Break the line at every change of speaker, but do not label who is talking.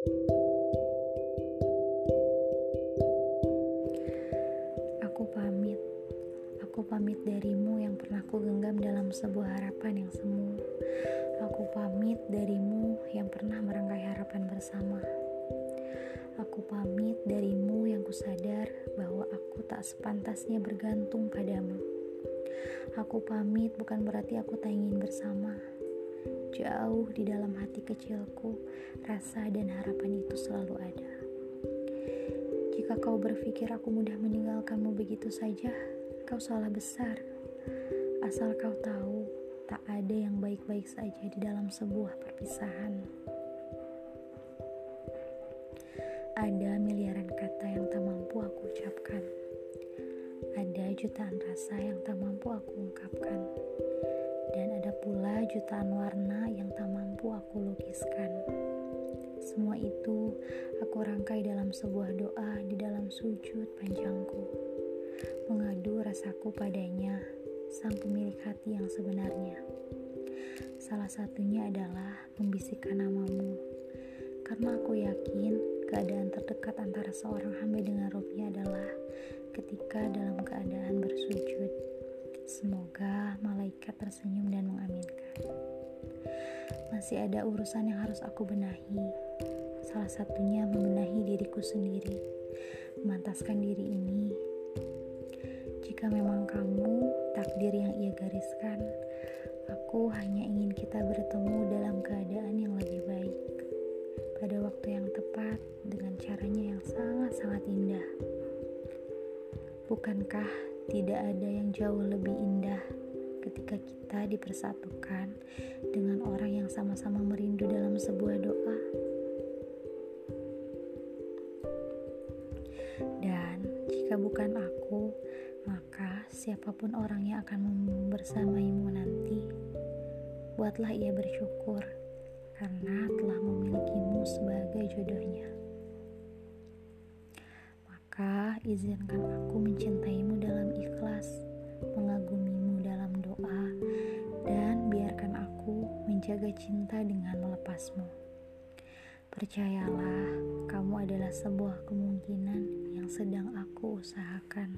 Aku pamit. Aku pamit darimu yang pernah ku genggam dalam sebuah harapan yang semu. Aku pamit darimu yang pernah merangkai harapan bersama. Aku pamit darimu yang kusadar bahwa aku tak sepantasnya bergantung padamu. Aku pamit bukan berarti aku tak ingin bersama. Jauh di dalam hati kecilku, rasa dan harapan itu selalu ada. Jika kau berpikir aku mudah meninggalkanmu begitu saja, kau salah besar. Asal kau tahu, tak ada yang baik-baik saja di dalam sebuah perpisahan. Ada miliaran kata yang tak mampu aku ucapkan. Ada jutaan rasa yang tak mampu aku ungkapkan. Jutaan warna yang tak mampu aku lukiskan. Semua itu aku rangkai dalam sebuah doa di dalam sujud panjangku. Mengadu rasaku padanya, sang pemilik hati yang sebenarnya. Salah satunya adalah membisikkan namamu. Karena aku yakin keadaan terdekat antara seorang hamba dengan rohnya adalah ketika dalam keadaan bersujud. Semoga malaikat tersenyum dan mengaminkan. Masih ada urusan yang harus aku benahi Salah satunya membenahi diriku sendiri, memantaskan diri ini. Jika memang kamu takdir yang ia gariskan, aku hanya ingin kita bertemu dalam keadaan yang lebih baik. Pada waktu yang tepat dengan caranya yang sangat-sangat indah. Bukankah tidak ada yang jauh lebih indah ketika kita dipersatukan dengan orang yang sama-sama merindu dalam sebuah doa? Dan jika bukan aku, maka siapa pun orang yang akan bersamaimu nanti, buatlah ia bersyukur karena telah memilikimu sebagai jodohnya. Maka izinkan aku mencintaimu dalam ikhlas, mengagumimu cinta dengan melepasmu. Percayalah, kamu adalah sebuah kemungkinan yang sedang aku usahakan.